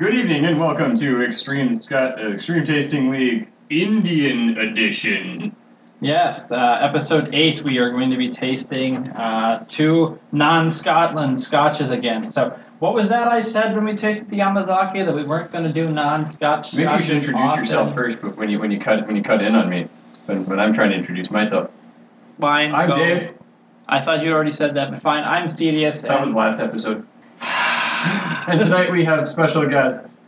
Good evening and welcome to Extreme Scott uh, Extreme Tasting League Indian Edition. Yes, uh, episode eight. We are going to be tasting uh, two non-Scotland scotches again. So, what was that I said when we tasted the Yamazaki that we weren't going to do non-Scotch? Maybe you should introduce often? yourself first, but when you when you cut when you cut in on me, when, when I'm trying to introduce myself. Fine. I'm go. Dave. I thought you already said that, but fine. I'm Cedius. That was last episode. And tonight we have special guests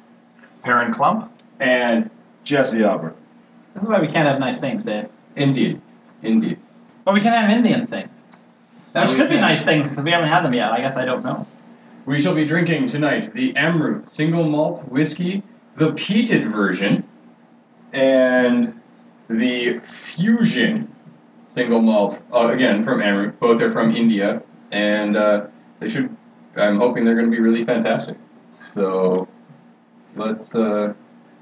Perrin Clump? and Jesse Albert. This is why we can't have nice things, Dave. indeed, indeed. But we can have Indian things. That Which could be nice things because we haven't had them yet. I guess I don't know. We shall be drinking tonight the Amrut single malt whiskey, the peated version, and the Fusion single malt. Uh, again, from Amrut. Both are from India, and uh, they should. I'm hoping they're going to be really fantastic. So let's. Uh,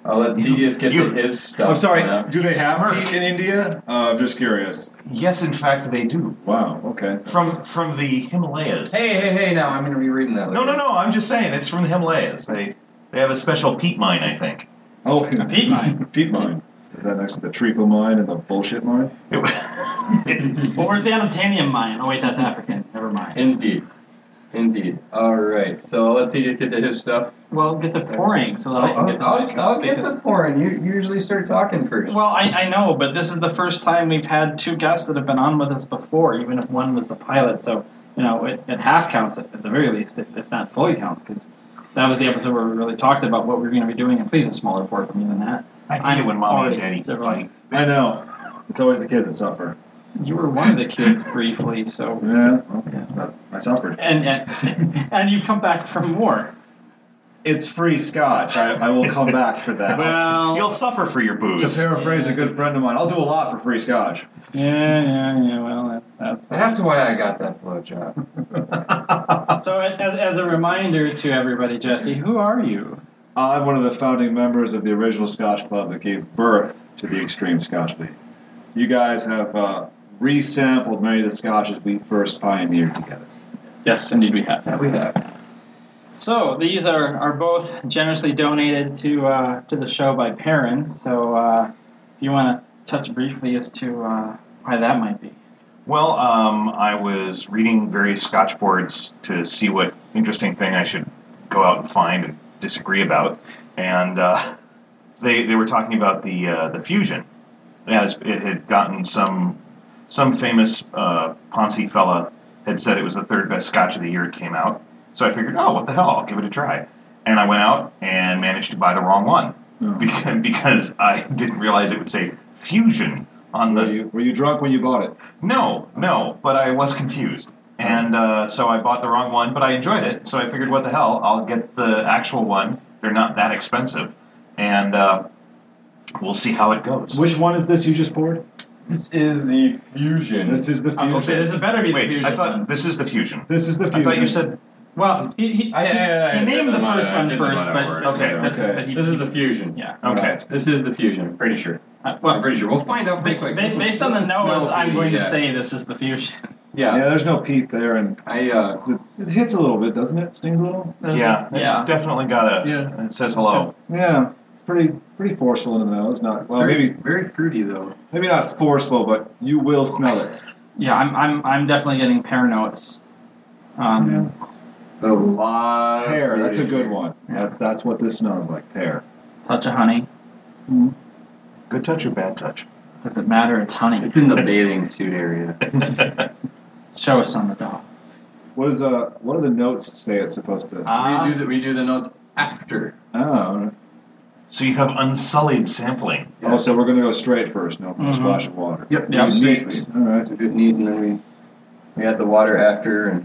I'll let Cedius get You- to his stuff. I'm sorry, now. do they have Smart. peat in India? Uh, I'm just curious. Yes, in fact, they do. Wow, okay. From from the Himalayas. Hey, hey, hey! Now I'm going to be reading that. No, later. no, no. I'm just saying it's from the Himalayas. They they have a special peat mine, I think. Oh, peat mine. peat mine. Is that next to the treacle mine and the bullshit mine? It- Well, where's the unobtainium mine? Oh wait, that's African. Never mind. Indeed, indeed. All right. So I'll let Cedius get to his stuff. Well, get to pouring so that I can get the I'll, nice I'll stuff, get because- the pouring. You you usually start talking first. Well, I, I know, but this is the first time we've had two guests that have been on with us before, even if one was the pilot. So, you know, it, it half counts at, at the very least, if, if not fully counts, because that was the episode where we really talked about what we are going to be doing. And please, a smaller pour for me than that. I hate it when mommy already and daddy I know. It's always the kids that suffer. You were one of the kids briefly, so. Yeah, well, that's, I suffered. And, and and you've come back for more. It's free scotch. I, I will come back for that. Well, You'll suffer for your booze. to paraphrase a good friend of mine, I'll do a lot for free scotch. yeah, yeah, yeah. Well, that's that's. That's why I got that blowjob. So, as, as a reminder to everybody, Jesse, who are you? I'm one of the founding members of the original Scotch Club that gave birth to the Extreme Scotch League. You guys have uh, resampled many of the scotches we first pioneered together. Yes, indeed, we have. That we have. So these are, are both generously donated to uh, to the show by Perrin. So uh, if you want to touch briefly as to uh, why that might be. Well, um, I was reading various Scotch boards to see what interesting thing I should go out and find and disagree about, and uh, they they were talking about the uh, the fusion, as it had gotten some some famous uh, Ponzi fella had said it was the third best Scotch of the year it came out. So I figured, oh, what the hell? I'll give it a try. And I went out and managed to buy the wrong one Oh. because, because I didn't realize it would say fusion on the Were you, were you drunk when you bought it? no, no, but I was confused. And uh, so I bought the wrong one, but I enjoyed it. So I figured, what the hell? I'll get the actual one. They're not that expensive. And uh, we'll see how it goes. Which one is this you just poured? This is the fusion. This is the I'm fusion. this is better be the Wait, fusion. I thought this is the fusion. This is the fusion. I fusion. thought you said. Well, he, he, I- I- I- he I named the them first on- I one did first, but, on but, Okay, but, but he, This is the fusion. yeah. Okay. This is the fusion. I'm pretty sure. Uh, I'm pretty sure. We'll find out pretty quick. based, based on the this nose, I'm going to say this is the fusion. Yeah. Yeah, there's no peat there, and I uh. it, it hits a little bit, doesn't it? Stings a little. Yeah, it's yeah. definitely got a. Yeah. It says hello. Yeah, pretty pretty forceful in the nose. Not well, very, maybe very fruity though. maybe not forceful, but you will smell it. Yeah, I'm, I'm, I'm definitely getting pear notes. Um, A lot. Pear, that's a good one. That's that's what this smells like. Pear. Touch of honey. Hmm. Good touch or bad touch? Does it matter? It's honey. It's in the bathing suit area. Show us on the dog. What is uh? What do the notes say it's supposed to? Ah. we do the we do the notes after. oh, so you have unsullied sampling. oh, so we're gonna go straight first. No, no Mhm. splash of water. Yep. Yeah, Neat. All right. It's a good neat, and then we we add the water after and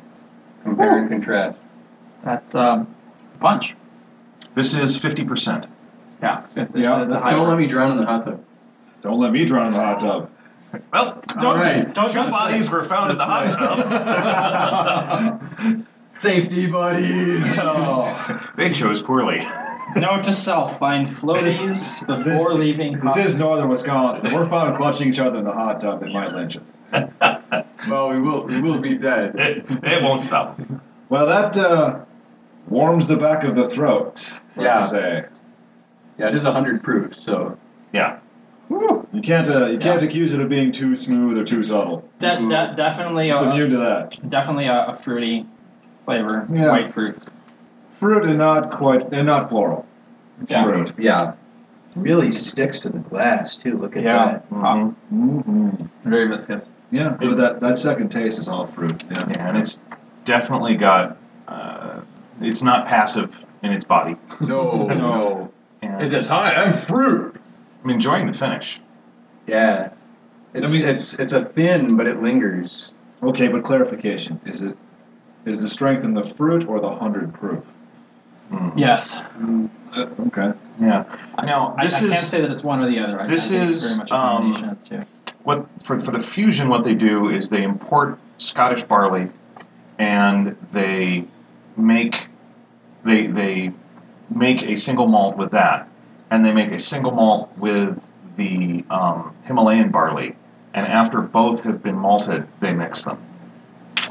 compare and contrast. That's um, punch. This is 50%. Yeah, it's, it's, Yeah, it's a high Don't let me drown in the hot tub. Don't let me drown in the hot tub. Well, Don't, right. don't two bodies were found in the hot tub. Safety buddies. Oh, they chose poorly. Note to self: find floaties before this- leaving. this is northern Wisconsin. We're found clutching each other in the hot tub. They might lynch us. well, we will we will be dead. It, it won't stop. Well, that uh, Warms the back of the throat. Let's Yeah. say. Yeah, it is 100 proof, so. Yeah. You can't uh, you can't accuse it of being too smooth or too subtle. De- de- definitely, It's a, immune to that. definitely a, a fruity flavor. Yeah. White fruits. Fruit and not quite and not floral. Yeah. Fruit. Yeah. Really sticks to the glass too. Look at Yeah. that. Hot. hmm Very viscous. Yeah, but that that second taste is all fruit. Yeah. Yeah, and it's definitely got. Uh, it's not passive in its body. No, no. And It says, hi, I'm fruit. I'm enjoying the finish. Yeah. It's, I mean- it's, it's a thin, but it lingers. Okay, but clarification: is it is the strength in the fruit or the hundred proof? Mm. Yes. Uh, okay. Yeah. Now I, this I is can't say that it's one or the other. I, this is, very much a um, combination of the two. what for for the fusion. What they do is they import Scottish barley, and they make they they make a single malt with that, and they make a single malt with the um, Himalayan barley, and after both have been malted, they mix them.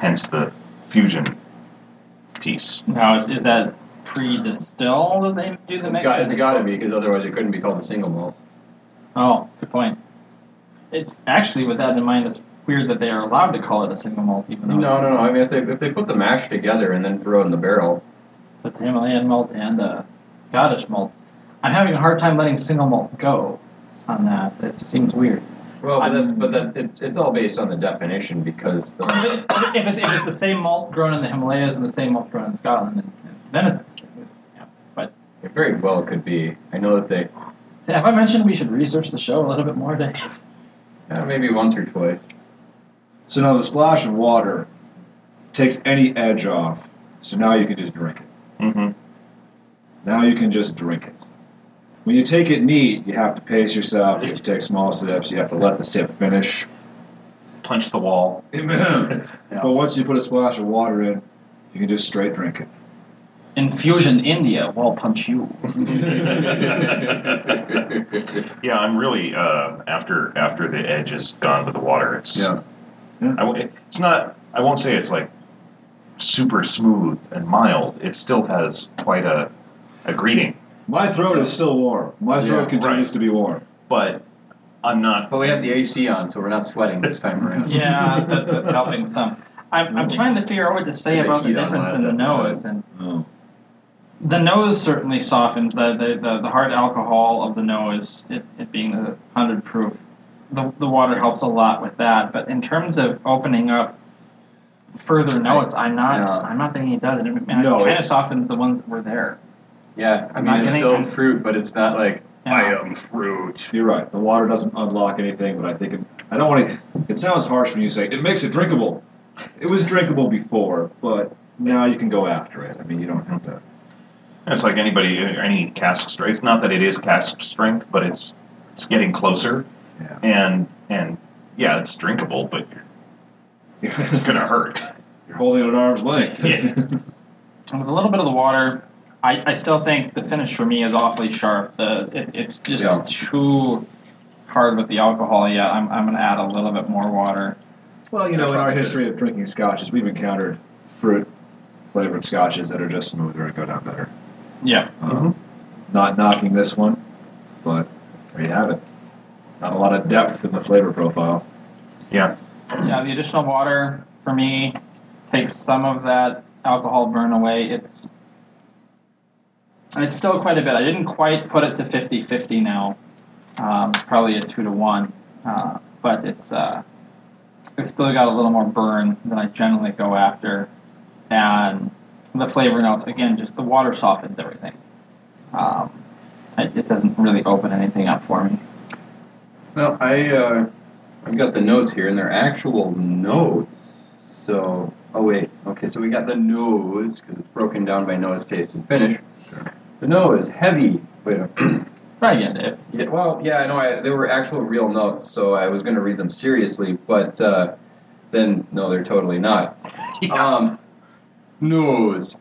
Hence the fusion piece. Now, is, is that pre-distill that they do the It's mix? got, it's got to be, because otherwise it couldn't be called a single malt. Oh, good point. It's actually, with that in mind, it's weird that they are allowed to call it a single malt, even though No, no, no. I mean, if they, if they put the mash together and then throw it in the barrel, it's the Himalayan malt and the Scottish malt. I'm having a hard time letting single malt go on that. It seems weird. well, but, that's, but that's, it's, it's all based on the definition because the, if, it's, if it's the same malt grown in the Himalayas and the same malt grown in Scotland, then, it's, it's yeah. But it very well could be. I know that they, have I mentioned we should research the show a little bit more, Dave? Yeah, maybe once or twice. So now the splash of water takes any edge off. So now you can just drink it. Mm-hmm. Now you can just drink it. When you take it neat, you have to pace yourself. You have to take small sips. You have to let the sip finish. Punch the wall. But once you put a splash of water in, you can just straight drink it. Infusion India, wall punch you. Yeah, I'm really uh, after after the edge is gone with the water. It's Yeah. I w it's not. I won't say it's like super smooth and mild. It still has quite a a greeting, My throat is still warm. My throat Yeah, continues right. to be warm. but I'm not. But we have the AC on, so we're not sweating this time around. Yeah, that, that's helping some. I'm, I'm trying to figure out what to say about the difference in the nose, and Oh. The nose certainly softens the the, the, the hard alcohol of the nose, it, it being the hundred proof. The, the water helps a lot with that, but in terms of opening up further notes, I'm not Yeah. I'm not thinking it does. It, it No, kind it- of softens the ones that were there. Yeah, I I'm mean, not it's getting- still I'm- fruit, but it's not like, Yeah. I am fruit. You're right. The water doesn't unlock anything, but I think it, I don't want to. It sounds harsh when you say it makes it drinkable. It was drinkable before, but now you can go after it. I mean, you don't have to. It's like anybody, any cask strength. Not that it is cask strength, but it's it's getting closer, Yeah. and and yeah, it's drinkable, but it's gonna hurt. You're holding it at arm's length. Yeah. And with a little bit of the water, I, I still think the finish for me is awfully sharp. The it, it's just Yeah. too hard with the alcohol. Yeah, I'm, I'm going to add a little bit more water. well, you know, in our history of drinking scotches, we've encountered fruit flavored scotches that are just smoother and go down better. Yeah. Um, Not knocking this one, but there you have it. Not a lot of depth in the flavor profile. Yeah, Yeah, the additional water for me takes some of that alcohol burn away. It's it's still quite a bit. I didn't quite put it to 50-50 now. Um, probably a two to one, uh, but it's uh, it's still got a little more burn than I generally go after, and the flavor notes again. Just the water softens everything. Um, it, it doesn't really open anything up for me. Well, I, uh, I've got the notes here, and they're actual notes. So, oh wait, okay, so we got the nose, because it's broken down by nose, taste, and finish. Sure. The nose, is heavy. Wait a Try. Yeah, well, yeah, I know. I, they were actual real notes, so I was going to read them seriously, but uh, then no, they're totally not. Um, nose,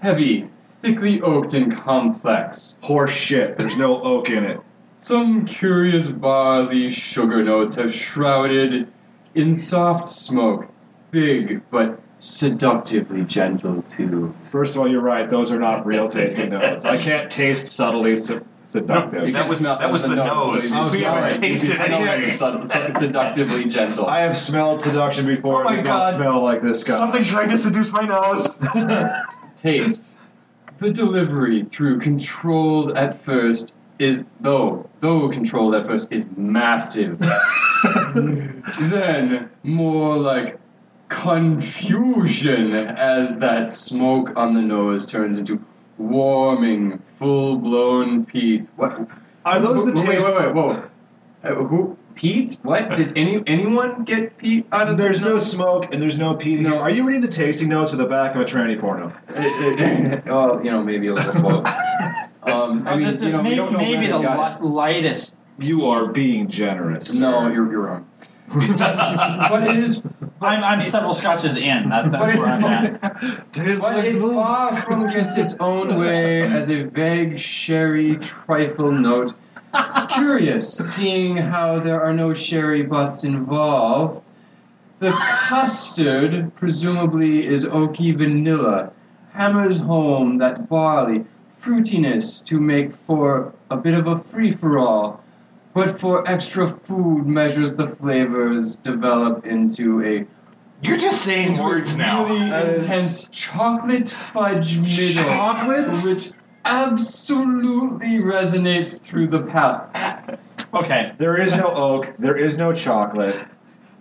heavy, thickly oaked and complex. Horse shit. There's no oak in it. Some curious barley sugar notes have shrouded in soft smoke, big but seductively gentle too. First of all, you're right. Those are not real tasting notes. I can't taste subtly se- seductive. You That was- smell- that was the the nose, nose. so you Oh, smell sorry. it. Tasted smell anyway. it sed- sed- seductively gentle. I have smelled seduction before. Oh my it does not God. smell like this guy. Something trying to seduce my nose. taste. The delivery through controlled at first is though though controlled at first is massive. then more like confusion as that smoke on the nose turns into warming, full blown peat. What Are those the wait, taste? Wait, wait, whoa. Uh, who Pete? What? Did any anyone get Pete out of There's the no smoke and there's no peat. No. here. Are you reading the tasting notes or the back of a tranny porno? well, you know, maybe a little both. Um, I mean, the- you know, we maybe, don't know maybe the li- lightest. You are being generous. No, you're, you're wrong. but it is. I'm, I'm several scotches in. That, that's where I'm at. but it far from gets its own way as a vague sherry trifle note. Curious, seeing how there are no sherry butts involved. The custard, presumably, is oaky vanilla, hammers home that barley fruitiness to make for a bit of a free for all, but for extra food measures the flavors develop into a You're just saying into a words now. really uh, intense chocolate fudge middle, Chocolate? which absolutely resonates through the palate. Okay. There is no oak. There is no chocolate.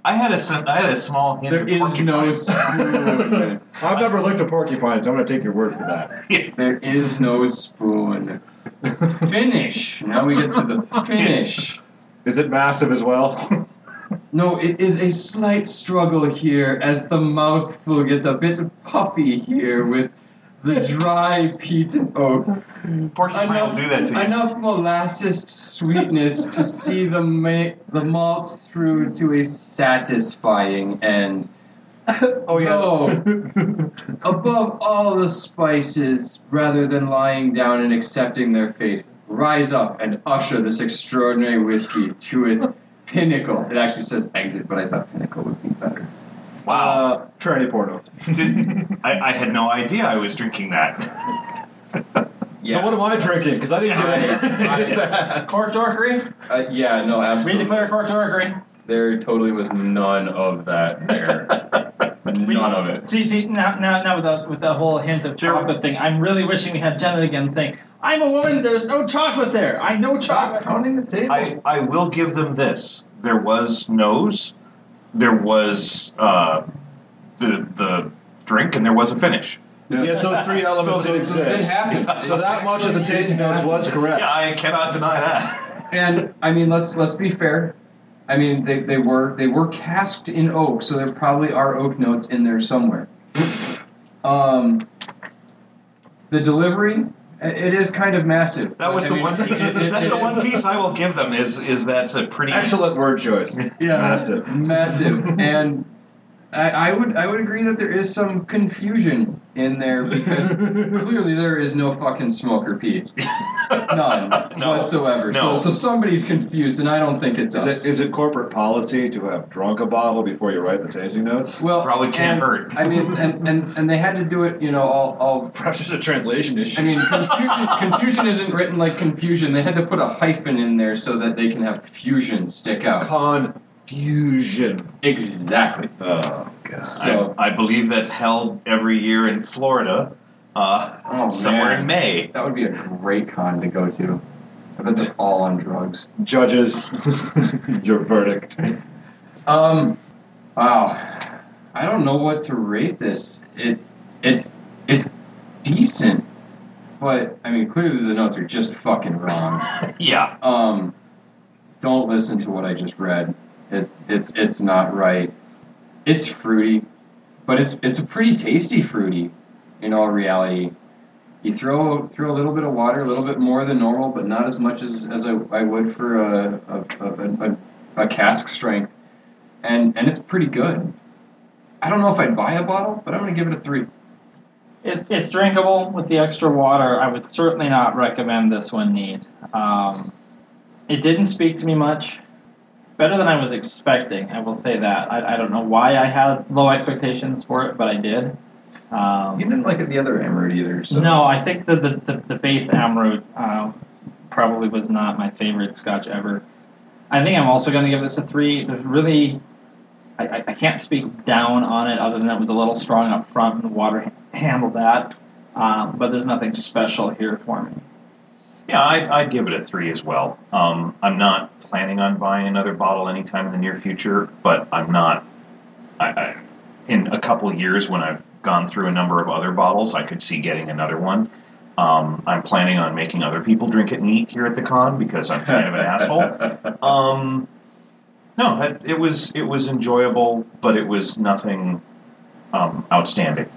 I had a sen- I had a small hint. There of is no spoon. I've never licked a porcupine, so I'm going to take your word for that. There is no spoon. Finish. Now we get to the finish. Is it massive as well? No, it is a slight struggle here as the mouthful gets a bit puffy here with the dry peat and oak. Porcupine will do that to you. enough molasses sweetness to see the ma- the malt through to a satisfying end. oh Though, above all the spices, rather than lying down and accepting their fate, rise up and usher this extraordinary whiskey to its pinnacle. It actually says exit, but I thought pinnacle would be better. Wow. Uh, tranny porno. I, I had no idea I was drinking that. Yeah. Now what am I drinking? Because I didn't get any of. Cork dorkery? Uh, yeah, no, We absolutely. declare cork dorkery. There totally was none of that there. none of it. See, see, now, now, now with the, with the whole hint of Sure. chocolate thing, I'm really wishing we had Janet again saying, I'm a woman, there's no chocolate there. I know chocolate. Pounding the table. I, I will give them this. There was nose, there was uh, the the drink, and there was a finish. Yes, those three elements So- did so it exist. happened. So that much of the tasting notes was correct. Yeah, I cannot deny that. And I mean, let's let's be fair. I mean, they, they were they were casked in oak, so there probably are oak notes in there somewhere. Um, the delivery, it is kind of massive. That was I the mean, one piece. it- it- That's it the one piece I will give them is is that's a pretty Excellent word choice. Yeah, Massive. massive, and I, I would I would agree that there is some confusion in there because clearly there is no fucking smoker peat, none No. whatsoever. No. So so somebody's confused, and I don't think it's Is us. it, is it corporate policy to have drunk a bottle before you write the tasting notes? well, Probably can't and- hurt. I mean, and, and and they had to do it, you know, all all. Perhaps it's a translation issue. I mean, confusion, confusion isn't written like confusion. They had to put a hyphen in there so that they can have fusion stick out. Confusion. Exactly. Oh god. So I, I believe that's held every year in Florida, uh, Oh, somewhere man. in May. that would be a great con to go to. I bet they're all on drugs. Judges, your verdict. Um, wow. I don't know what to rate this. It's it's it's decent, but I mean, clearly the notes are just fucking wrong. Yeah, Um, don't listen to what I just read. It it's it's not right. It's fruity, but it's it's a pretty tasty fruity. In all reality, you throw throw a little bit of water, a little bit more than normal, but not as much as, as I, I would for a a, a, a a cask strength, and and it's pretty good. I don't know if I'd buy a bottle, but I'm gonna give it a three. It's, it's drinkable with the extra water. I would certainly not recommend this one neat. Um, it didn't speak to me much. Better than I was expecting. I will say that. I, I don't know why I had low expectations for it, but I did. Um, You didn't like it the other Amrut either, so. No, I think that the, the, the base Amrut um, probably was not my favorite Scotch ever. I think I'm also going to give this a three. There's really, I, I, I can't speak down on it other than it was a little strong up front and the water handled that. Um, but there's nothing special here for me. Yeah, I'd, I'd give it a three as well. Um, I'm not planning on buying another bottle anytime in the near future, but I'm not. I, I, in a couple years, when I've gone through a number of other bottles, I could see getting another one. Um, I'm planning on making other people drink it neat here at the con because I'm kind of an asshole. Um, no, it, it was it was enjoyable, but it was nothing um, outstanding.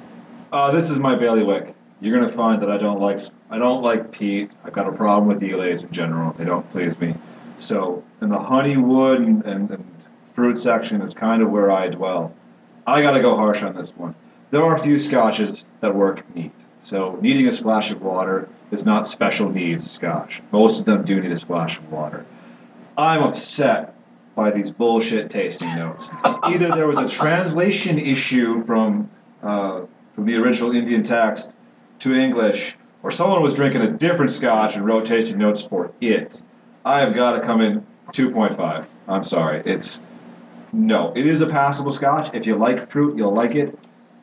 Uh, this is my bailiwick. You're gonna find that I don't like I don't like peat. I've got a problem with Islays in general. They don't please me. So in the honeywood and, and, and fruit section is kind of where I dwell. I gotta go harsh on this one. There are a few scotches that work neat. So needing a splash of water is not special needs scotch. Most of them do need a splash of water. I'm upset by these bullshit tasting notes. Either there was a translation issue from uh, from the original Indian text to English, or someone was drinking a different scotch and wrote tasting notes for it. I have got to come in 2.5. I'm sorry. It's no. It is a passable scotch. If you like fruit, you'll like it,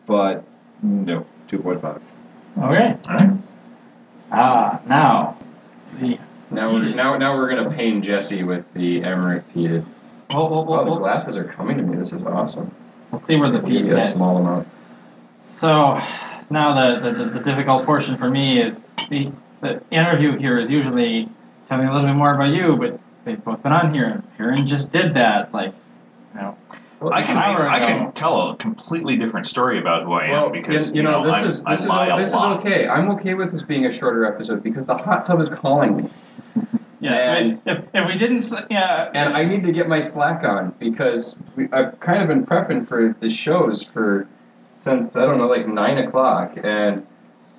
but no, 2.5. Okay. All right. Ah, now the Now we're now now we're gonna pain Jesse with the Amrut peated. we'll, we'll, Oh, the glasses are coming to me. This is awesome. we'll see where the I'll peat you a is. small amount. So now the, the, the difficult portion for me is the, the interview here is usually telling a little bit more about you, but they've both been on here, and Karen just did that. Like, you know, I can An I can tell a completely different story about who I am Well, because you, you know, this I'm, is I this is lie a this is lot. okay. I'm okay with this being a shorter episode because the hot tub is calling me, yeah. So And- if, if we didn't, yeah, and I need to get my slack on because we, I've kind of been prepping for the shows for since I don't know like nine o'clock, and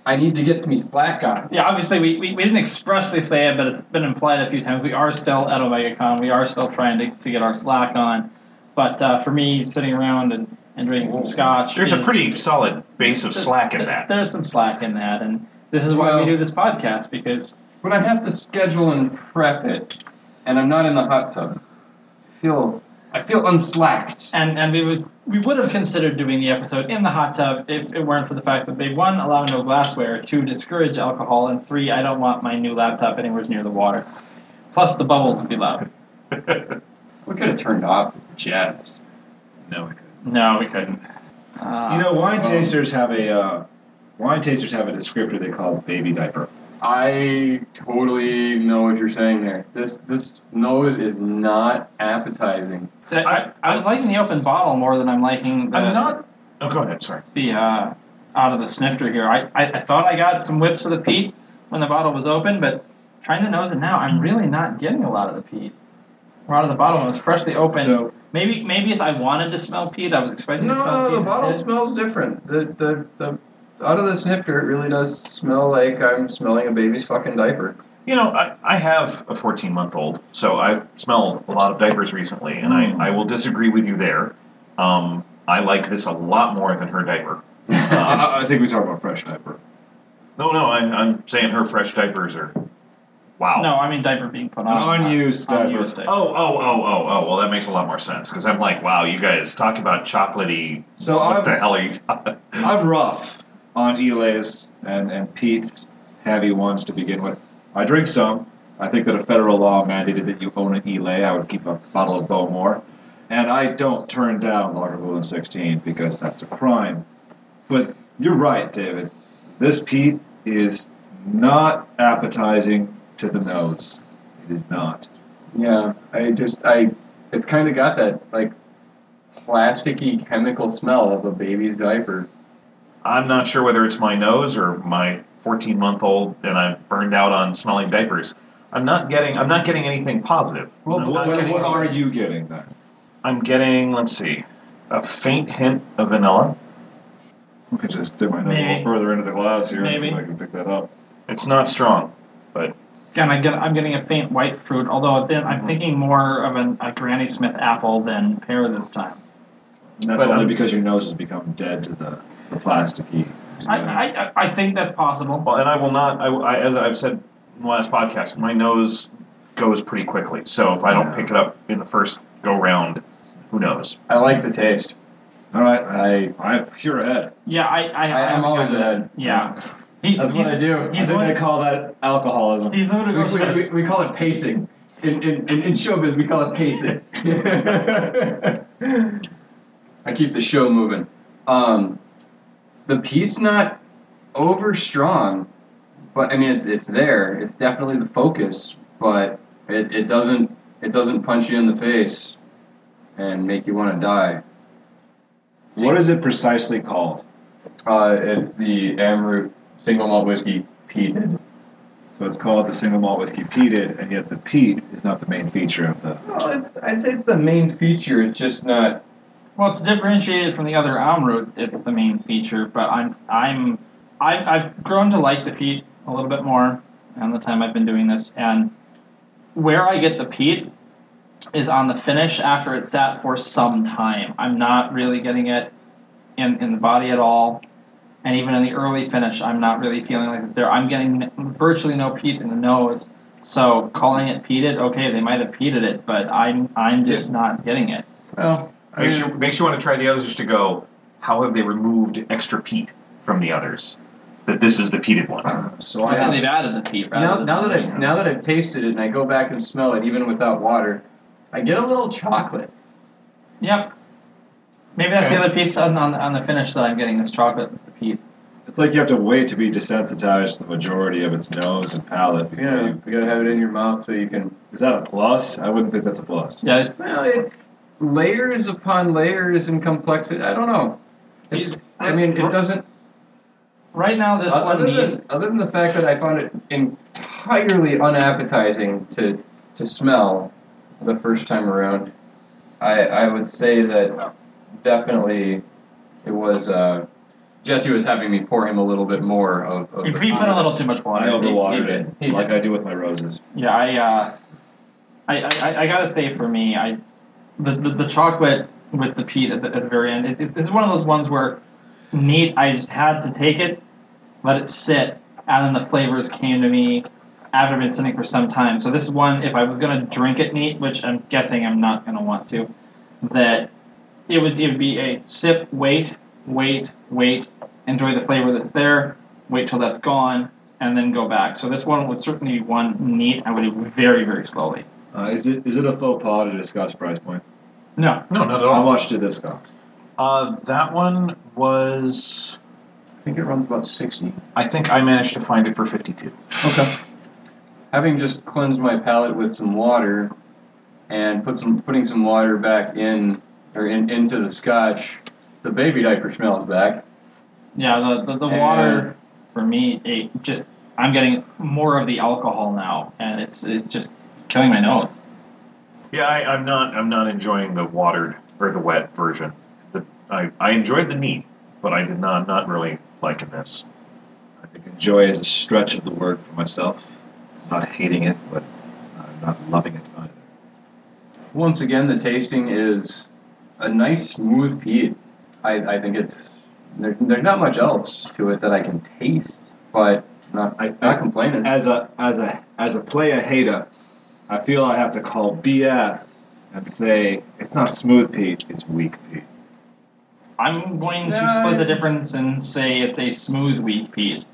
I need to get some slack on. yeah. Obviously, we, we, we didn't expressly say it, but it's been implied a few times. We are still at OmegaCon. We are still trying to, to get our slack on. But uh, for me, sitting around and, and drinking some scotch, There's a pretty solid base of slack in Th- that. There's some slack in that, and this is why Well- we do this podcast because When I have to schedule and prep it, and I'm not in the hot tub, I feel I feel unslacked. and and we was we would have considered doing the episode in the hot tub if it weren't for the fact that they one allow no glassware, two discourage alcohol, and three I don't want my new laptop anywhere near the water. Plus the bubbles would be loud. We could have turned off the jets. No, we couldn't. No, we couldn't. Uh, You know, wine well- tasters have a uh, wine tasters have a descriptor they call baby diaper. I totally know what you're saying there. This this nose is not appetizing. so I, I was liking the open bottle more than I'm liking the I'm not. Oh, go ahead. Sorry. the uh, out of the snifter here. I, I, I thought I got some whiffs of the peat when the bottle was open, but trying to nose it now, I'm really not getting a lot of the peat. Or out of the bottle when it was freshly open. So maybe maybe it's I wanted to smell peat. I was expecting No, to smell peat. no, peat. the bottle smells different. The the the out of the snifter, it really does smell like I'm smelling a baby's fucking diaper. You know, I, I have a 14 month old, so I've smelled a lot of diapers recently, and I, I will disagree with you there. Um, I like this a lot more than her diaper. I, I- I think we talk about fresh diaper. No, no, I, I'm saying her fresh diapers are. Wow. No, I mean diaper being put An on. unused diaper. Unused diaper. Oh, oh, oh, oh, oh. Well, that makes a lot more sense because I'm like, wow, you guys talk about chocolatey. So what I'm the hell are you talking? I'm rough on Islays and and peat's heavy ones to begin with. I drink some. I think that a federal law mandated that you own an Islay. I would keep a bottle of Bowmore, and I don't turn down Lagavulin 16 because that's a crime. But you're right, David. This Pete is not appetizing to the nose. It is not. Yeah, I just I it's kind of got that like plasticky chemical smell of a baby's diaper. I'm not sure whether it's my nose or my 14 month old and I'm burned out on smelling diapers. I'm not getting. I'm not getting anything positive. Well, What, what, getting, what are you getting then? I'm getting. Let's see, a faint hint of vanilla. I could just dip my nose a little further into the glass here and see if I can pick that up. It's not strong, but again, I get, I'm getting a faint white fruit. Although then I'm thinking more of an, a Granny Smith apple than pear this time. And that's But, only um, because your nose has become dead to the, the plasticky. I, I, I think that's possible. Well, and I will not. I, I, as I've said in the last podcast, my nose goes pretty quickly. So if I don't pick it up in the first go round, who knows? I like the taste. All right, I I'm pure ahead. Yeah, I, I, I am always ahead. Yeah, he, That's what I do. He's I think they call that alcoholism. he's one We, we, we, we call it pacing. In, in, in, in showbiz, we call it pacing. I keep the show moving. Um, the peat's not over strong, but I mean it's it's there. It's definitely the focus, but it, it doesn't it doesn't punch you in the face and make you want to die. What is it precisely called? Uh, it's the Amrut single malt whiskey peated. So it's called the single malt whiskey peated, and yet the peat is not the main feature of the. Well, it's, I'd say it's the main feature. It's just not Well, it's differentiated from the other Amruts. It's the main feature, but I'm I'm I've, I've grown to like the peat a little bit more in the time I've been doing this, and where I get the peat is on the finish after it's sat for some time. I'm not really getting it in in the body at all, and even in the early finish, I'm not really feeling like it's there. I'm getting virtually no peat in the nose. So calling it peated, okay, they might have peated it, but I'm I'm just not getting it. well. Makes you makes you want to try the others to go. How have they removed extra peat from the others? That this is the peated one. So I I have. they've added the peat. rather Now, than now that I removing it. now that I've tasted it and I go back and smell it, even without water, I get a little chocolate. Yep. Maybe that's the Okay. other piece on, on, on the finish that I'm getting this chocolate with the peat. It's like you have to wait to be desensitized to the majority of its nose and palate. before Yeah, you- you gotta have it in your mouth so you can. Is that a plus? I wouldn't think that's a plus. Yeah, it's- Well, it layers upon layers in complexity. I don't know. It's, I mean, it doesn't. right now this one Other needs. than, other than the fact that I found it entirely unappetizing to to smell the first time around, I I would say that definitely it was. Uh, Jesse was having me pour him a little bit more of. of He the he put a little too much water. I overwatered he it, did. He like did. I do with my roses. Yeah, I, uh, I, I, I gotta say for me, I, the, the, chocolate with the peat at the, at the very end, it, it, this is one of those ones where neat, I just had to take it, let it sit, and then the flavors came to me after it's been sitting for some time. So this is one, if I was gonna drink it neat, which I'm guessing I'm not gonna want to, that it would, it would be a sip, wait, wait, wait, enjoy the flavor that's there, wait till that's gone, and then go back. So this one would certainly be one neat. I would do very, very slowly. Uh, is it is it a faux pas to discuss price point? No, No, not at all. How much did this cost? Uh, that one was. I think it runs about sixty. I think I managed to find it for fifty-two. Okay. Having just cleansed my palate with some water and put some putting some water back in or in, into the scotch, the baby diaper smells back. yeah, the the, the water for me, it just I'm getting more of the alcohol now, and it's it's just killing my nose. Yeah, I, I'm not. I'm not enjoying the watered or the wet version. The, I, I enjoyed the neat, but I did not not really liking this. I think enjoy is a stretch of the word for myself. I'm not hating it, but I'm not loving it either. Once again, the tasting is a nice smooth peat. I, I think it's there, there's not much else to it that I can taste, but not I- not complaining. As a as a as a player hater, I feel I have to call BS and say it's not smooth peat, it's weak peat. I'm going to Yeah, split the difference and say it's a smooth wheat peat.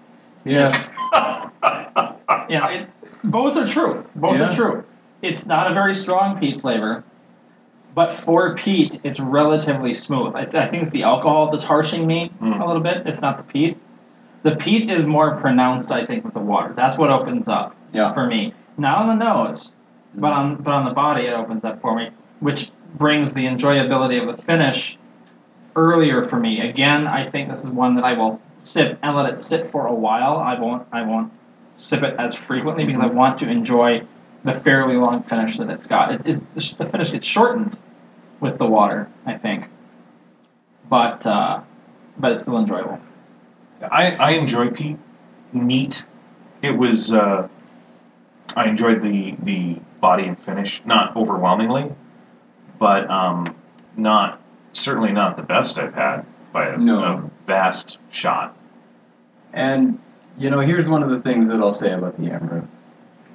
Yes. Yeah, it, both are true. Both Yeah. are true. It's not a very strong peat flavor, but for peat, it's relatively smooth. I, I think it's the alcohol that's harshing me Mm. a little bit. It's not the peat. The peat is more pronounced, I think, with the water. That's what opens up Yeah. for me. Now on the nose, but on but on the body, it opens up for me, which brings the enjoyability of the finish earlier for me. Again, I think this is one that I will sip and let it sit for a while. I won't I won't sip it as frequently because I want to enjoy the fairly long finish that it's got. It, it, the finish gets shortened with the water, I think, but uh, but it's still enjoyable. I, I enjoy peat. Neat. It was. Uh, I enjoyed the the body and finish, not overwhelmingly, but um, not certainly not the best I've had by a, No. a vast shot. And you know, here's one of the things that I'll say about the Amrut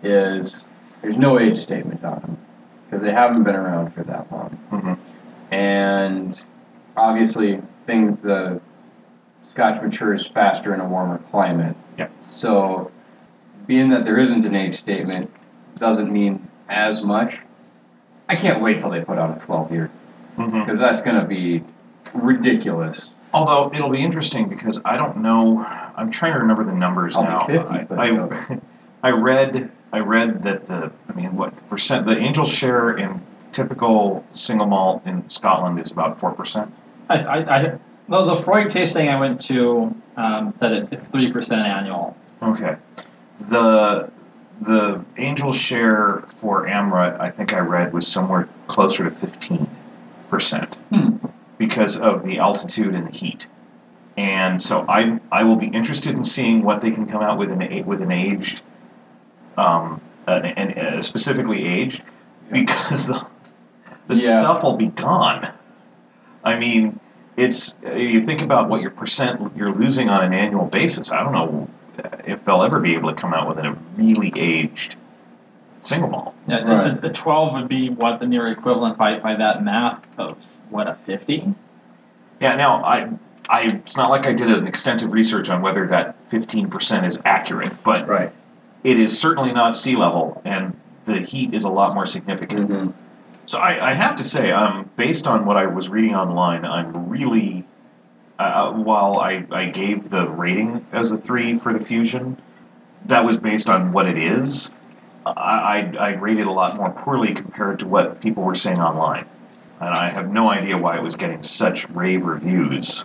is there's no age statement on them because they haven't been around for that long, hmm and obviously, things the Scotch matures faster in a warmer climate. Yep. So, being that there isn't an age statement doesn't mean as much. I can't wait till they put out a 12 year hmm because that's going to be ridiculous. Although it'll be interesting because I don't know. I'm trying to remember the numbers I'll now. be 50, but, I, I, I read I read that the I mean what percent the angel share in typical single malt in Scotland is about four percent. I, I, I well, the Freud tasting I went to um, said it, it's three percent annual. Okay. The the angel share for Amrut, I think I read was somewhere closer to fifteen percent Hmm. because of the altitude and the heat. And so I I will be interested in seeing what they can come out with an with an aged, um, uh, and uh, specifically aged, because the the Yeah. stuff will be gone. I mean, it's you think about what your percent you're losing on an annual basis. I don't know if they'll ever be able to come out with a really aged single malt. Yeah, Right. a, a twelve would be what the near equivalent by, by that math of what a fifty. Yeah. Now I. I, it's not like I did an extensive research on whether that 15% is accurate, but Right. it is certainly not sea level, and the heat is a lot more significant. Mm-hmm. So I, I have to say, um, based on what I was reading online, I'm really, uh, while I, I gave the rating as a three for the Fusion, that was based on what it is. I, I, I rated a lot more poorly compared to what people were saying online. And I have no idea why it was getting such rave reviews.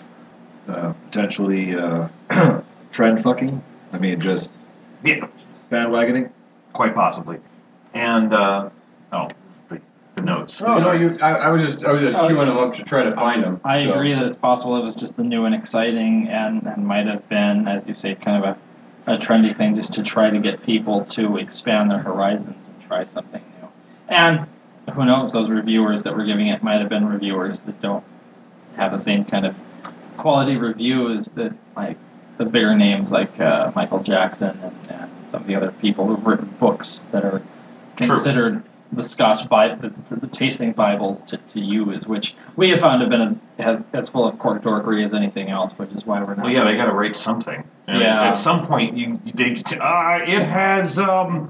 Uh, potentially uh, trend fucking. I mean, just Yeah, bandwagoning. quite possibly. And, uh, the, the notes. Oh no, you. I, I was just I was just Oh, queuing them up to try to find them. I so. agree that it's possible it was just the new and exciting, and, and might have been, as you say, kind of a, a trendy thing just to try to get people to expand their horizons and try something new. And who knows, those reviewers that were giving it might have been reviewers that don't have the same kind of quality reviews that like the bigger names like uh, Michael Jackson and, and some of the other people who've written books that are True. Considered the Scotch Bible, the, the, the tasting Bibles to, to use, which we have found have been a, has as full of cork dorkery as anything else, which is why we're not. Well, yeah, they got to rate something. And Yeah. At some point, you, you dig. Uh, it has um,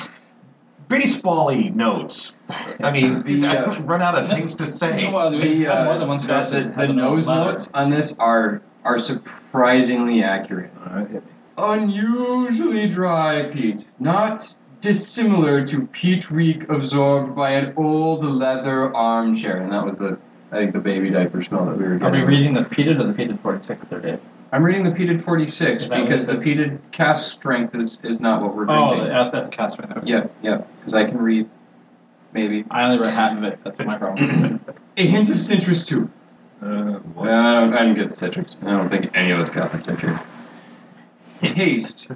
baseball-y notes. I mean, The, I uh, run out of things to say. Well, we've The, uh, more than one the, Scotch the, that the nose ladder. notes on this are are surprisingly accurate. All right, hit. Unusually dry peat, not dissimilar to peat reek absorbed by an old leather armchair. And that was the I think the baby diaper smell that we were getting. Are getting. we reading the peated or the peated 46 there, Dave? I'm reading the peated 46 Is that what because it the says? peated cask strength is, is not what we're Oh, drinking. that, that's cast right there. Yeah, yeah, because I can read maybe I only read half of it. That's my problem. a hint of citrus too. Uh, Well, I don't, I don't get citrus. I don't think any of us got the citrus. Taste.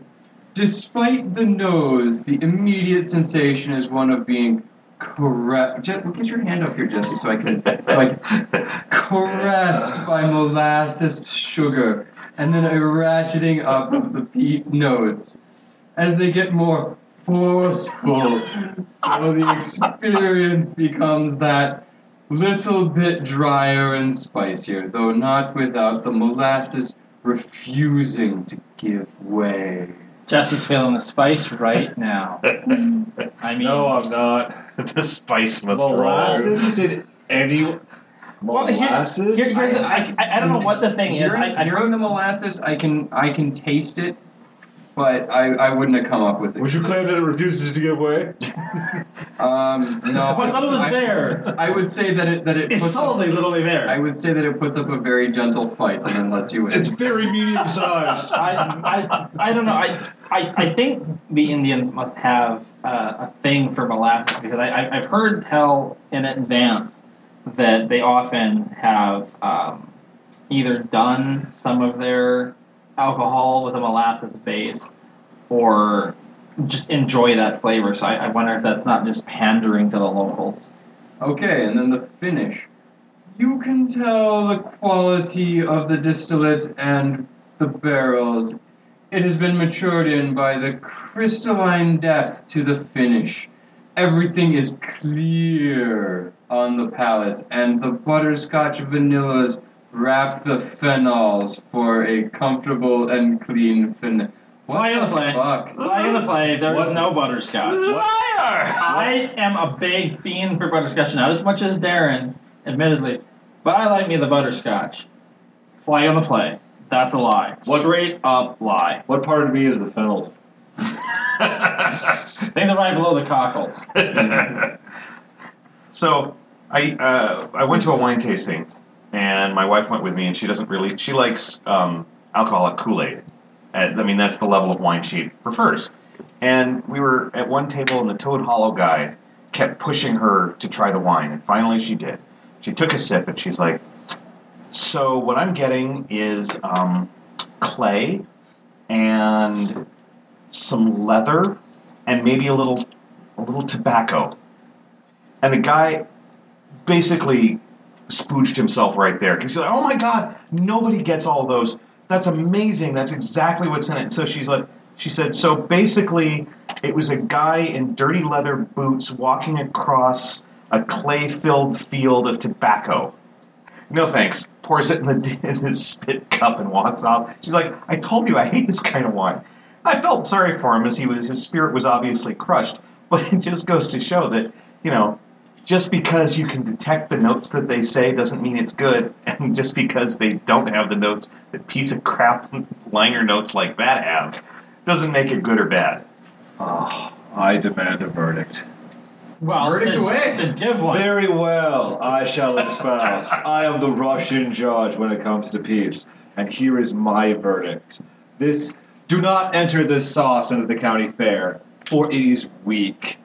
Despite the nose, the immediate sensation is one of being correct. Je- get your hand up here, Jesse, so I can like caressed by molasses sugar, and then a ratcheting up of the peat notes as they get more forceful. So the experience becomes that little bit drier and spicier, though not without the molasses refusing to give way. Jesse's feeling the spice right now. I mean, no, I'm not. the spice must Molasses? Did any Well, here- molasses? here- here's I, I, I don't know what the thing is. Hearing, I, I hearing the molasses, I can I can taste it, but I, I wouldn't have come up with it. Would you claim that it refuses to give way? Um, no. What little is I, there? I would say that it that it It's puts solidly up, literally there. I would say that it puts up a very gentle fight and then lets you in. It's very medium sized. I, I, I don't know. I, I, I think the Indians must have uh, a thing for molasses because I, I, I've heard tell in advance that they often have um, either done some of their alcohol with a molasses base or just enjoy that flavor. So I, I wonder if that's not just pandering to the locals. Okay, and then the finish. You can tell the quality of the distillate and the barrels. It has been matured in by the crystalline depth to the finish. Everything is clear on the palate, and the butterscotch vanillas wrap the phenols for a comfortable and clean finish. What Flag on the play. fuck? Flag in the play. There is What? no butterscotch. Liar! I am a big fiend for butterscotch, not as much as Darren, admittedly, but I like me the butterscotch. Fly on the play. That's a lie. What? Straight up lie. What part of me is the fennels? I think they're right below the cockles. so I uh, I went to a wine tasting, and my wife went with me, and she doesn't really she likes um, alcoholic Kool Aid. I mean that's the level of wine she prefers. And we were at one table, and the Toad Hollow guy kept pushing her to try the wine, and finally she did. She took a sip, and she's like, "So what I'm getting is um, clay and some leather and maybe a little a little tobacco." And the guy basically spooched himself right there because like, "Oh my god, nobody gets all those. That's amazing. That's exactly what's in it." So she's like, she said, "So basically, it was a guy in dirty leather boots walking across a clay-filled field of tobacco." No thanks. Pours it in the in the spit cup and walks off. She's like, "I told you I hate this kind of wine." I felt sorry for him as he was his spirit was obviously crushed, but it just goes to show that you know just because you can detect the notes that they say doesn't mean it's good, and just because they don't have the notes that piece of crap liner notes like that have, doesn't make it good or bad. Oh, I demand a verdict. Well, Verdict then- away. then give one. Very well, I shall espouse. I am the Russian judge when it comes to peace, and here is my verdict. This do not enter this sauce into the county fair, for it is weak.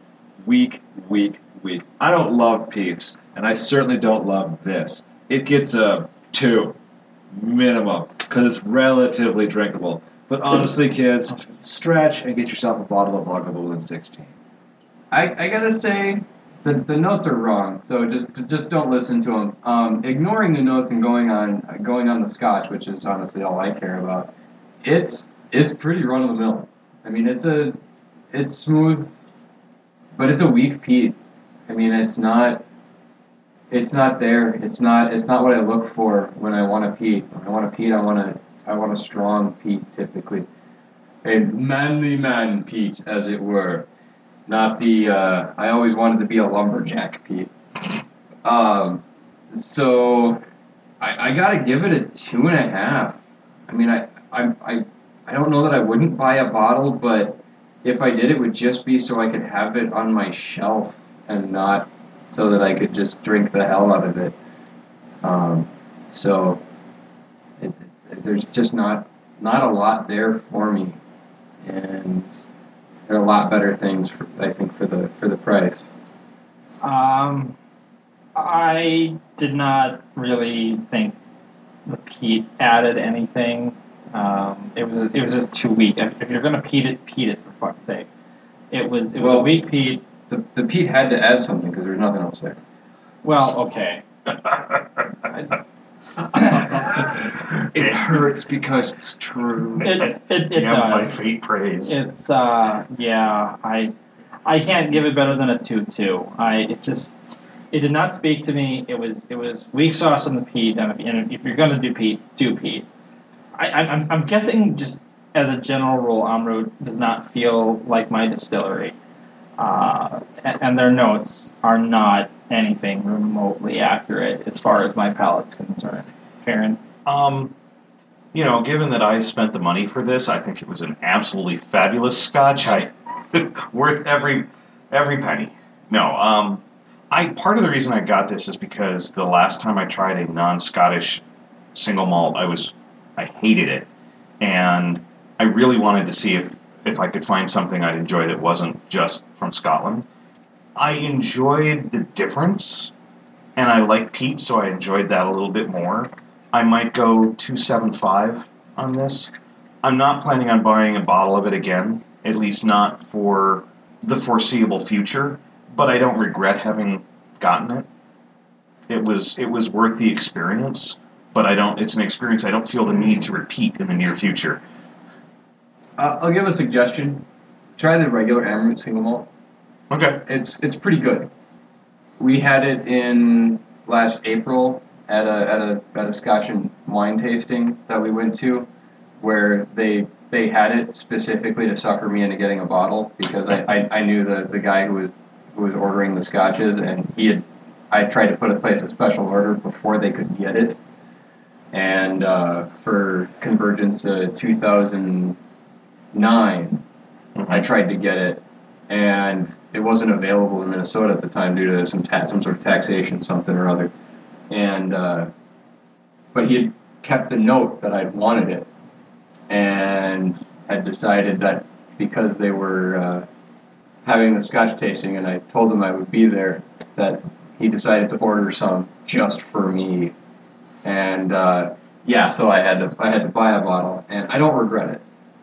Weak, weak, I don't love peat's, and I certainly don't love this. It gets a two minimum, because it's relatively drinkable. But honestly, kids, stretch and get yourself a bottle of Lagavulin 16. I, I gotta say, the, the notes are wrong. So just just don't listen to them. Um, ignoring the notes and going on going on the Scotch, which is honestly all I care about. It's it's pretty run of the mill. I mean, it's a it's smooth, but it's a weak peat. I mean, it's not it's not there. It's not it's not what I look for when I want a peat. When I want a peat, I want a I want a strong peat typically, a manly man peat, as it were not the uh, I always wanted to be a lumberjack peat. Um, so I, I gotta give it a two and a half. I mean I, I I I don't know that I wouldn't buy a bottle, but if I did it would just be so I could have it on my shelf and not so that I could just drink the hell out of it. Um, so it, it, there's just not not a lot there for me, and there are a lot better things, for, I think, for the for the price. Um, I did not really think the peat added anything. Um, it was it was just too weak. If if you're gonna peat it, peat it for fuck's sake. It was it was a Well- weak peat. The, the peat had to add something because there's nothing else there. Well, okay. It hurts because it's true. It it, it Damn my does. fate praise. It's uh yeah I I can't give it better than a two two. I it just it did not speak to me. It was it was weak sauce on the peat, and if, and if you're gonna do peat, do peat. I, I I'm, I'm guessing just as a general rule, Amrut does not feel like my distillery, uh, and, and their notes are not anything remotely accurate as far as my palate's concerned. Karen, Um, you know, given that I spent the money for this, I think it was an absolutely fabulous scotch. I worth every every penny. No, um, I part of the reason I got this is because the last time I tried a non-Scottish single malt, I was I hated it, and I really wanted to see if if I could find something I'd enjoy that wasn't just from Scotland. I enjoyed the difference, and I like peat, so I enjoyed that a little bit more. I might go 275 on this. I'm not planning on buying a bottle of it again. at least not for the foreseeable future. But I don't regret having gotten it. It was it was worth the experience, but I don't. It's an experience I don't feel the need to repeat in the near future. Uh, I'll give a suggestion. Try the regular Amrut single malt. Okay. It's it's pretty good. We had it in last April at a at a at a Scotch and wine tasting that we went to, where they they had it specifically to sucker me into getting a bottle because I, I, I knew the, the guy who was who was ordering the scotches and he had I tried to put a place a special order before they could get it. And uh, for Convergence uh, 2009, I tried to get it, and it wasn't available in Minnesota at the time due to some ta- some sort of taxation, something or other. And uh, but he had kept the note that I'd wanted it, and had decided that because they were uh, having the Scotch tasting, and I told them I would be there, that he decided to order some just for me. And uh, yeah, so I had to I had to buy a bottle, and I don't regret it.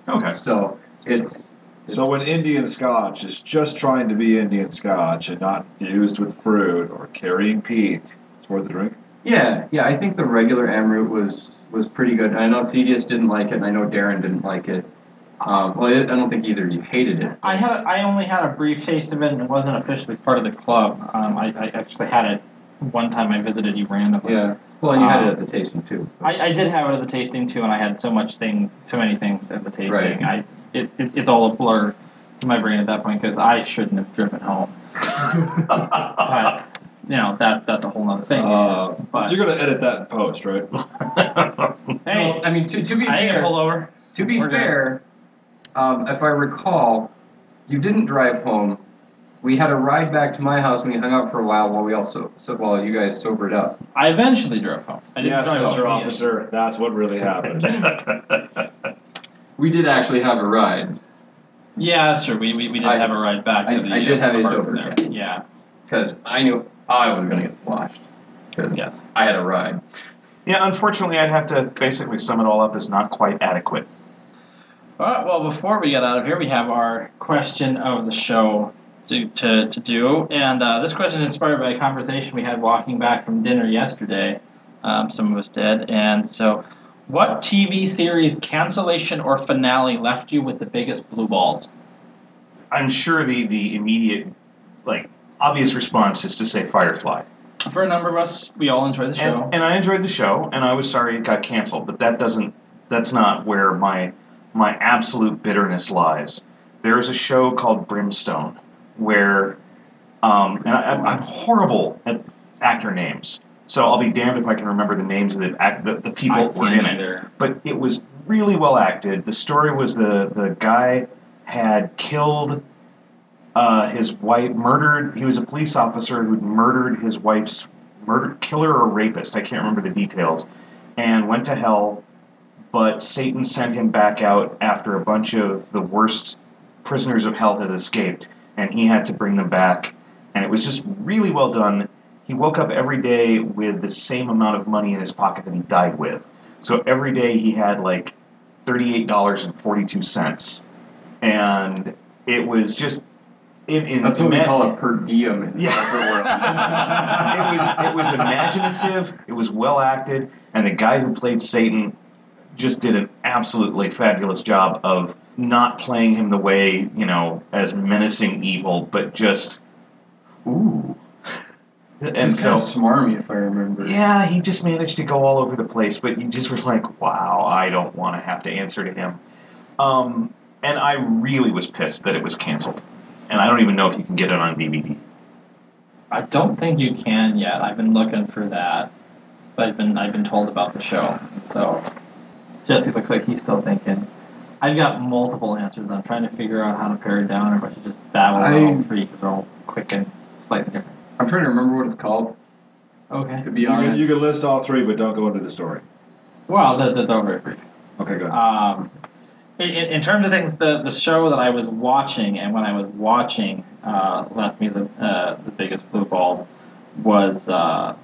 Okay. So it's So when Indian Scotch is just trying to be Indian Scotch and not infused with fruit or carrying peat, it's worth a drink. Yeah, yeah. I think the regular Amrut was was pretty good. I know Cedius didn't like it, and I know Darren didn't like it. Um, well, I I don't think either of you hated it. I had I only had a brief taste of it and it wasn't officially part of the club. Um, I, I actually had it one time I visited you randomly. Yeah. Well, and you had Um, it at the tasting too. I, I did have it at the tasting too, and I had so much thing, so many things at the tasting. Right. I it, it it's all a blur to my brain at that point because I shouldn't have driven home. But you know that that's a whole other thing. Uh, but You're gonna edit that in post, right? hey, Well, I mean, to, to be I fair, pulled over. to be We're fair, um, if I recall, you didn't drive home. We had a ride back to my house when we hung out for a while while we also so while you guys sobered up. I eventually drove home. I didn't Yes, drive Mr. home. Officer, that's what really happened. We did actually have a ride Yeah, that's true. We, we, we did I- have a ride back to I- the. I did uh, have a apartment sober there. cab. Yeah. because I knew I was going to get sloshed because Yes. I had a ride. yeah, unfortunately, I'd have to basically sum it all up as not quite adequate. All right, well, before we get out of here, we have our question of the show to, to, to do. And uh, this question is inspired by a conversation we had walking back from dinner yesterday. Um, some of us did. And so, what TV series cancellation or finale left you with the biggest blue balls? I'm sure the, the immediate, like, obvious response is to say Firefly. For a number of us, we all enjoy the show. And, and I enjoyed the show, and I was sorry it got canceled, but that doesn't, that's not where my, my absolute bitterness lies. There is a show called Brimstone where, um, and I, I'm- I'm horrible at actor names, so I'll be damned if I can remember the names of the, act, the, the people were in it. but it was really well acted. The story was the the guy had killed uh, his wife, murdered. He was a police officer who'd murdered his wife's murdered killer or rapist. I can't remember the details, and went to hell. But Satan sent him back out after a bunch of the worst prisoners of hell had escaped, and he had to bring them back. And it was just really well done. He woke up every day with the same amount of money in his pocket that he died with. So every day he had like thirty-eight dollars and forty-two cents, and it was just in, in That's what we call a per diem in Yeah. corporate world. it was it was imaginative. It was well acted, and the guy who played Satan just did an absolutely fabulous job of not playing him the way you know as menacing evil, but just ooh. And It's so kind of smarmy, if I remember. yeah, he just managed to go all over the place, but you just were like, wow, I don't want to have to answer to him. Um, and I really was pissed that it was canceled. And I don't even know if you can get it on DVD. I don't think you can yet. I've been looking for that. I've been I've been told about the show. So Jesse looks like he's still thinking. I've got multiple answers. I'm trying to figure out how to pare it down, or if I should just babble I- on all three because they're all quick and slightly different. I'm trying to remember what it's called. Okay. To be You can, honest, you can list all three, but don't go into the story. Well, they're, they're very brief. Okay, good. Um, in, in in terms of things, the, the show that I was watching and when I was watching uh, left me the uh, the biggest blue balls was uh,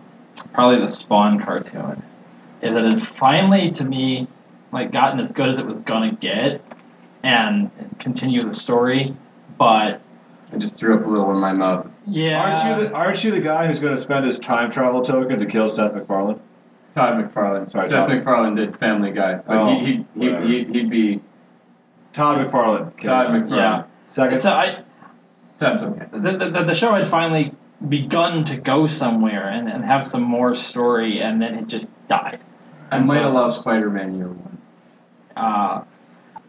probably the Spawn cartoon. Is that it finally to me like gotten as good as it was gonna get, and continue the story. But I just threw up a little in my mouth. yeah, Aren't you the Aren't you the guy who's going to spend his time travel token to kill Seth MacFarlane? Todd McFarlane. Sorry, Seth Todd. MacFarlane did Family Guy, but Oh, he, he, he, whatever. he, he'd be Todd McFarlane. Okay. Todd McFarlane. Yeah. Second. so I That's okay. the, the, the show had finally begun to go somewhere and, and have some more story, and then it just died. I And might so- allow Spider-Man year one. Uh,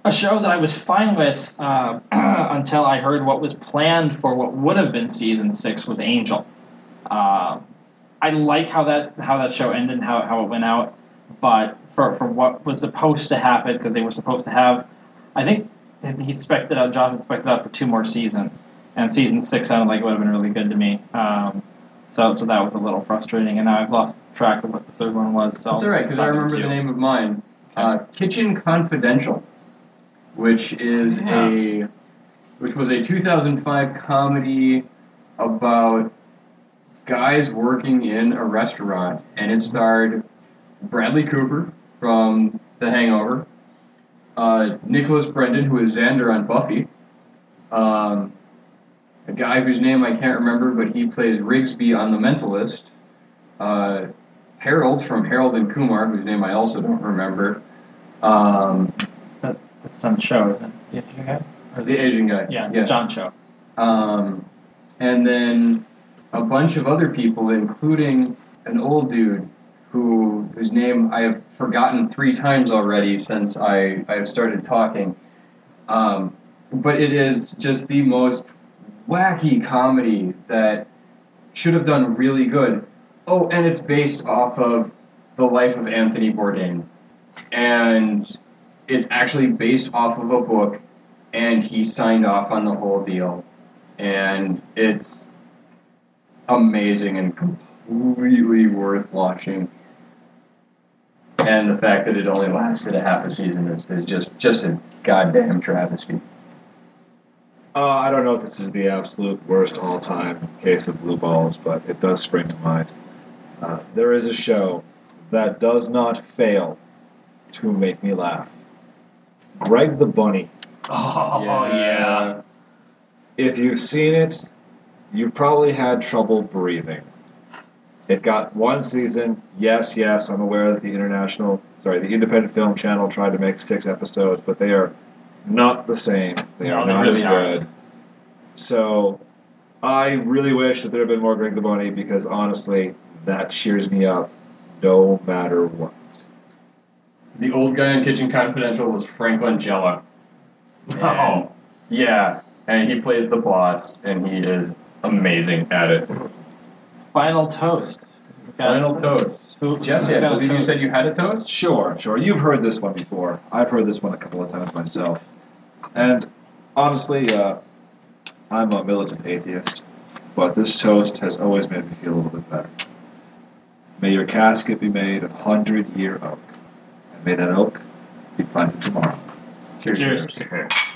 a show that I was fine with uh, until I heard what was planned for what would have been season six was Angel. Uh, I like how that how that show ended, and how how it went out, but for for what was supposed to happen because they were supposed to have, I think he expected out Joss had expected out for two more seasons, and season six sounded like it would have been really good to me. Um, so so that was a little frustrating, and now I've lost track of what the third one was. So That's all right, because I remember the name of mine. Uh, Kitchen Confidential, which is a which was a 2005 comedy about guys working in a restaurant, and it starred Bradley Cooper from The Hangover, uh, Nicholas Brendon, who is Xander on Buffy, um, a guy whose name I can't remember, but he plays Rigsby on The Mentalist. Uh, Harold from Harold and Kumar, whose name I also don't remember. Um, It's that it's some show, isn't it? The Asian guy? Or the Asian guy. Yeah, it's John Cho. Um, and then a bunch of other people, including an old dude who whose name I have forgotten three times already since I, I have started talking. Um, but it is just the most wacky comedy that should have done really good. Oh, and it's based off of the life of Anthony Bourdain. And it's actually based off of a book, and he signed off on the whole deal. And it's amazing and completely worth watching. And the fact that it only lasted a half a season is, is just, just a goddamn travesty. Uh, I don't know if this is the absolute worst all time case of blue balls, but it does spring to mind. Uh, there is a show that does not fail to make me laugh. Greg the Bunny. Oh yeah. If you've seen it, you've probably had trouble breathing. It got one season. Yes, yes, I'm aware that the international, sorry, the independent film channel tried to make six episodes, but they are not the same. They No, are not really as aren't. good. So, I really wish that there had been more Greg the Bunny because honestly, that cheers me up, no matter what. The old guy in Kitchen Confidential was Frank Langella. Oh. Yeah, and he plays the boss, and he is amazing at it. Final toast. Final toast. Who, Jesse, who's I got believe you toast? said you had a toast? Sure, sure. You've heard this one before. I've heard this one a couple of times myself. And honestly, uh, I'm a militant atheist, but this toast has always made me feel a little bit better. May your casket be made of hundred year oak, and may that oak be planted tomorrow. Cheers. Cheers. Okay.